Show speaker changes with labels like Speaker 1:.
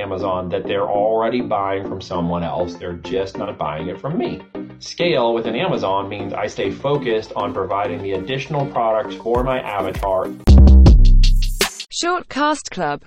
Speaker 1: Amazon that they're already buying from someone else. They're just not buying it from me. Scale within Amazon means I stay focused on providing the additional products for my avatar.
Speaker 2: Shortcast Club